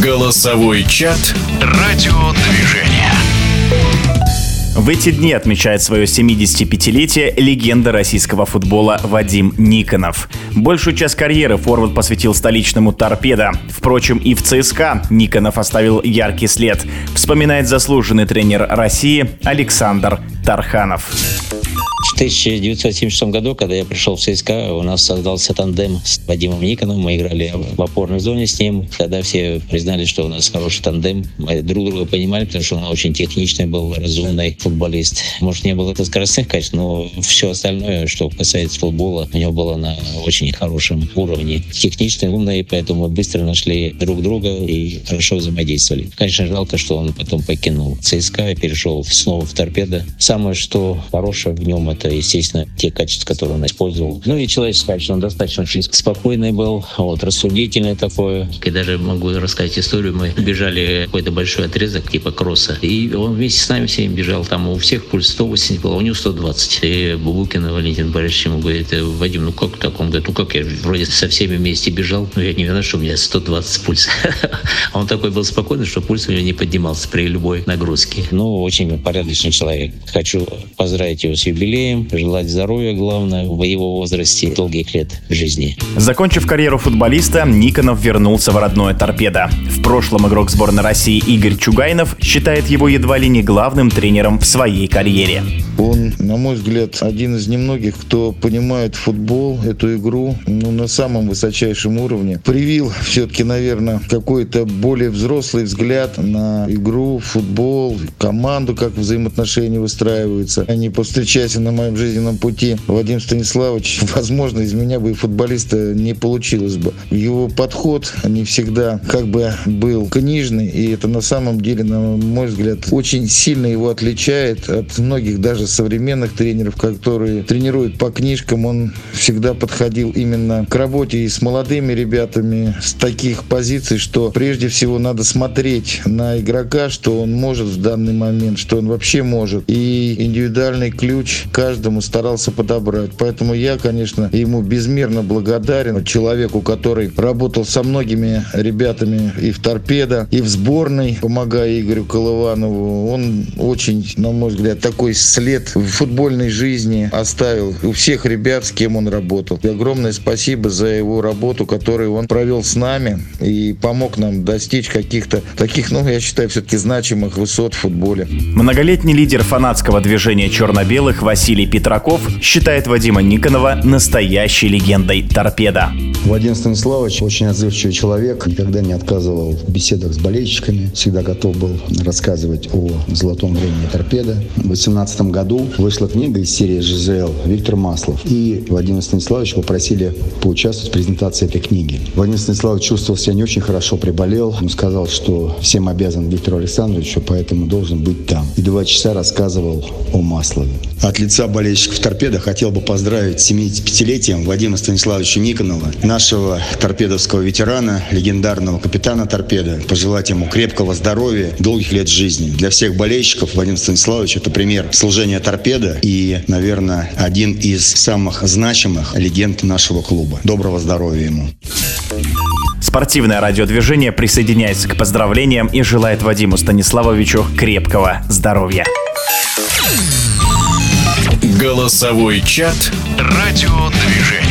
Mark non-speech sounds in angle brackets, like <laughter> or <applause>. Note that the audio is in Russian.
Голосовой чат «Радиодвижение». В эти дни отмечает свое 75-летие легенда российского футбола Вадим Никонов. Большую часть карьеры форвард посвятил столичному «Торпедо». Впрочем, и в ЦСКА Никонов оставил яркий след, вспоминает заслуженный тренер России Александр Тарханов. В 1976 году, когда я пришел в ЦСКА, у нас создался тандем с Вадимом Никоновым. Мы играли в опорной зоне с ним. Тогда все признали, что у нас хороший тандем. Мы друг друга понимали, потому что он очень техничный был, разумный футболист. Может, не было это скоростных качеств, но все остальное, что касается футбола, у него было на очень хорошем уровне. Техничный, умный, поэтому мы быстро нашли друг друга и хорошо взаимодействовали. Конечно, жалко, что он потом покинул ЦСКА и перешел снова в торпедо. Самое, что хорошее в нем, это, естественно, те качества, которые он использовал. Ну и человеческое качество. Он достаточно спокойный был, вот, рассудительный такой. И даже могу рассказать историю. Мы бежали какой-то большой отрезок, типа кросса. И он вместе с нами всеми бежал. Там у всех пульс 180 было, у него 120. И Бубукин Валентин Борисович ему говорит, «Э, Вадим, ну как так? Он говорит, ну как я вроде со всеми вместе бежал. Ну я не виноват, что у меня 120 пульс. <laughs> А он такой был спокойный, что пульс у него не поднимался при любой нагрузке. Ну, очень порядочный человек. Хочу поздравить его с юбилеем, желать здоровья, главное, в его возрасте, долгих лет жизни. Закончив карьеру футболиста, Никонов вернулся в родное торпедо. В прошлом игрок сборной России Игорь Чугайнов считает его едва ли не главным тренером в своей карьере. Он, на мой взгляд, один из немногих, кто понимает футбол, эту игру, ну, на самом высочайшем уровне. Привил все-таки, наверное, какой-то более взрослый взгляд на игру, футбол, команду, как взаимоотношения выстраиваются. Они повстречаясь на моем жизненном пути, Вадим Станиславович, <laughs> возможно, из меня бы и футболиста не получилось бы. Его подход не всегда как бы был книжный, и это на самом деле, на мой взгляд, очень сильно его отличает от многих даже современных тренеров, которые тренируют по книжкам. Он всегда подходил именно к работе и с молодыми ребятами с таких позиций, что прежде всего надо смотреть на игрока, что он может в данный момент, что он вообще может. И индивидуальный ключ каждому старался подобрать. Поэтому я, конечно, ему безмерно благодарен человеку, который работал со многими ребятами и в торпедо, и в сборной, помогая Игорю Колыванову. Он очень, на мой взгляд, такой след в футбольной жизни оставил у всех ребят, с кем он работал. И огромное спасибо за его работу, которую он провел с нами и помог нам достичь каких-то таких, ну, я считаю, все-таки значимых высот в футболе. Многолетний лидер фанатского движения черно-белых Василий Петраков считает Вадима Никонова настоящей легендой торпеда. Вадим Станиславович очень отзывчивый человек, никогда не отказывал в беседах с болельщиками, всегда готов был рассказывать о золотом времени торпеда. В 2018 году вышла книга из серии ЖЗЛ Виктор Маслов. И Вадима Станиславовича попросили поучаствовать в презентации этой книги. Вадим Станиславович чувствовал себя не очень хорошо, приболел. Он сказал, что всем обязан Виктору Александровичу, поэтому должен быть там. И два часа рассказывал о Маслове. От лица болельщиков торпеда хотел бы поздравить с 75-летием Вадима Станиславовича Никонова, нашего торпедовского ветерана, легендарного капитана торпеда, пожелать ему крепкого здоровья, долгих лет жизни. Для всех болельщиков Вадим Станиславович это пример служения торпеда и, наверное, один из самых значимых легенд нашего клуба. Доброго здоровья ему. Спортивное радиодвижение присоединяется к поздравлениям и желает Вадиму Станиславовичу крепкого здоровья. Голосовой чат «Радиодвижение».